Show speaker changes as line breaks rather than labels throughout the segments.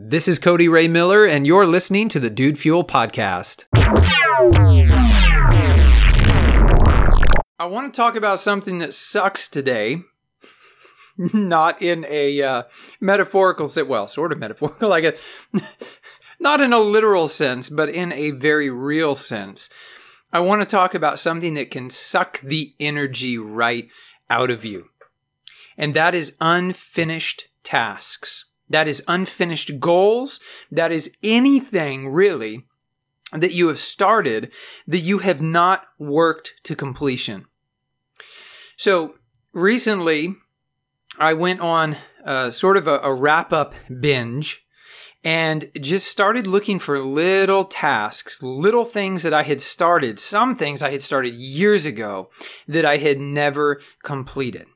This is Cody Ray Miller, and you're listening to the Dude Fuel Podcast. I want to talk about something that sucks today. Not in a uh, metaphorical sense, well, sort of metaphorical, I guess. Not in a literal sense, but in a very real sense. I want to talk about something that can suck the energy right out of you. And that is unfinished tasks. That is unfinished goals. That is anything really that you have started that you have not worked to completion. So recently, I went on uh, sort of a, a wrap up binge and just started looking for little tasks, little things that I had started, some things I had started years ago that I had never completed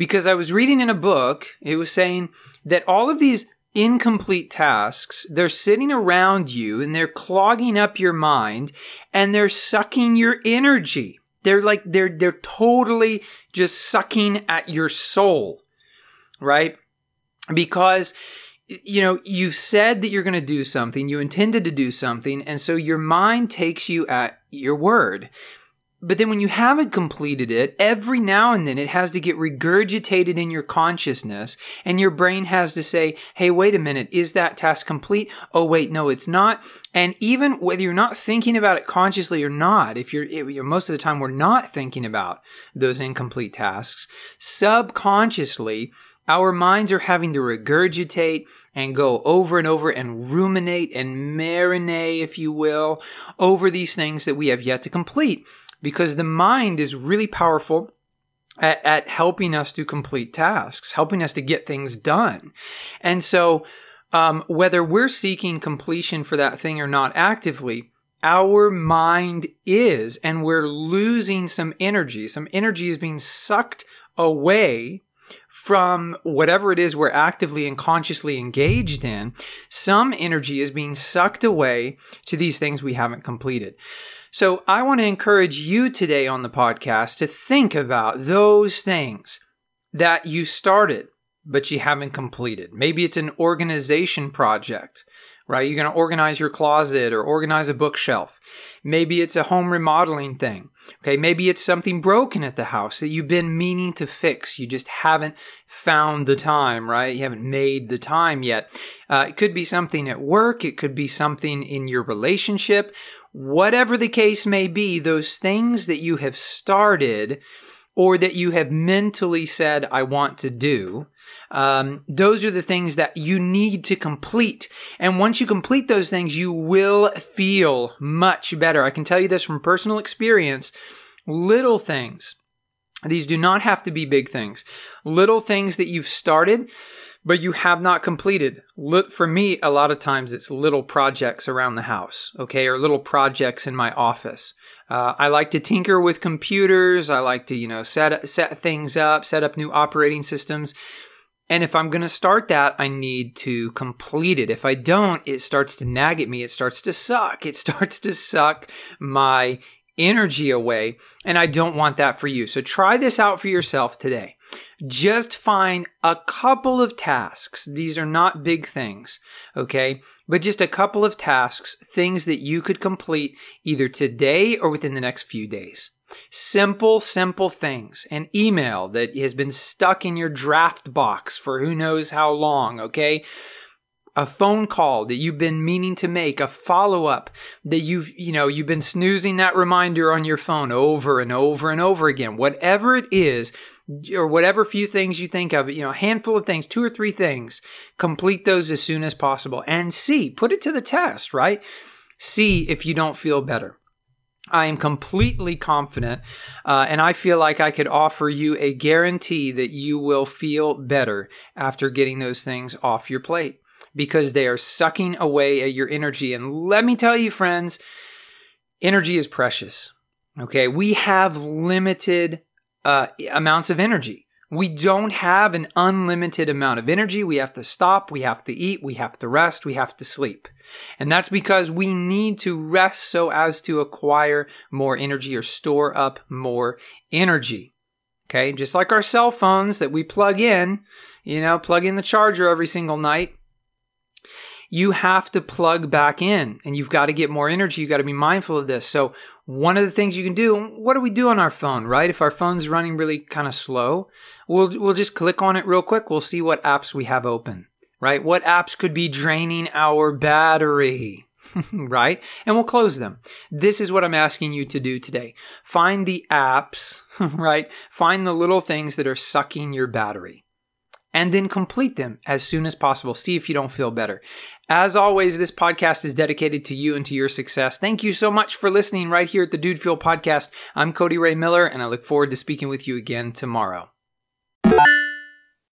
because I was reading in a book, it was saying that all of these incomplete tasks, they're sitting around you and they're clogging up your mind and they're sucking your energy. They're like, they're, they're totally just sucking at your soul, right? Because you know, you said that you're going to do something, you intended to do something, and so your mind takes you at your word. But then when you haven't completed it, every now and then it has to get regurgitated in your consciousness and your brain has to say, Hey, wait a minute. Is that task complete? Oh, wait, no, it's not. And even whether you're not thinking about it consciously or not, if you're, if you're most of the time we're not thinking about those incomplete tasks, subconsciously, our minds are having to regurgitate and go over and over and ruminate and marinate, if you will, over these things that we have yet to complete because the mind is really powerful at, at helping us to complete tasks, helping us to get things done. And so, um, whether we're seeking completion for that thing or not actively, our mind is, and we're losing some energy. Some energy is being sucked away from whatever it is we're actively and consciously engaged in. Some energy is being sucked away to these things we haven't completed. So I want to encourage you today on the podcast to think about those things that you started, but you haven't completed. Maybe it's an organization project, right? You're going to organize your closet or organize a bookshelf. Maybe it's a home remodeling thing. Okay. Maybe it's something broken at the house that you've been meaning to fix. You just haven't found the time, right? You haven't made the time yet. Uh, it could be something at work. It could be something in your relationship whatever the case may be, those things that you have started or that you have mentally said, I want to do, um, those are the things that you need to complete. And once you complete those things, you will feel much better. I can tell you this from personal experience. Little things. These do not have to be big things. Little things that you've started but you have not completed. Look, for me, a lot of times it's little projects around the house, okay, or little projects in my office. Uh, I like to tinker with computers. I like to, you know, set set things up, set up new operating systems. And if I'm going to start that, I need to complete it. If I don't, it starts to nag at me. It starts to suck. It starts to suck my energy away. And I don't want that for you. So try this out for yourself today. Just find a couple of tasks. These are not big things, okay? But just a couple of tasks, things that you could complete either today or within the next few days. Simple, simple things. An email that has been stuck in your draft box for who knows how long, okay? a phone call that you've been meaning to make, a follow up that you've, you know, you've been snoozing that reminder on your phone over and over and over again. Whatever it is, or whatever few things you think of, you know, a handful of things, two or three things, complete those as soon as possible and see, put it to the test, right? See if you don't feel better. I am completely confident, uh, and I feel like I could offer you a guarantee that you will feel better after getting those things off your plate because they are sucking away at your energy. And let me tell you, friends, energy is precious. Okay. We have limited uh, amounts of energy. We don't have an unlimited amount of energy. We have to stop. We have to eat. We have to rest. We have to sleep. And that's because we need to rest so as to acquire more energy or store up more energy. Okay. Just like our cell phones that we plug in, you know, plug in the charger every single night. You have to plug back in and you've got to get more energy. You've got to be mindful of this. So one of the things you can do, what do we do on our phone, right? If our phone's running really kind of slow, we'll, we'll just click on it real quick. We'll see what apps we have open, right? What apps could be draining our battery? right? And we'll close them. This is what I'm asking you to do today. Find the apps, right? Find the little things that are sucking your battery and then complete them as soon as possible. See if you don't feel better. As always, this podcast is dedicated to you and to your success. Thank you so much for listening right here at the Dude Fuel Podcast. I'm Cody Ray Miller, and I look forward to speaking with you again tomorrow.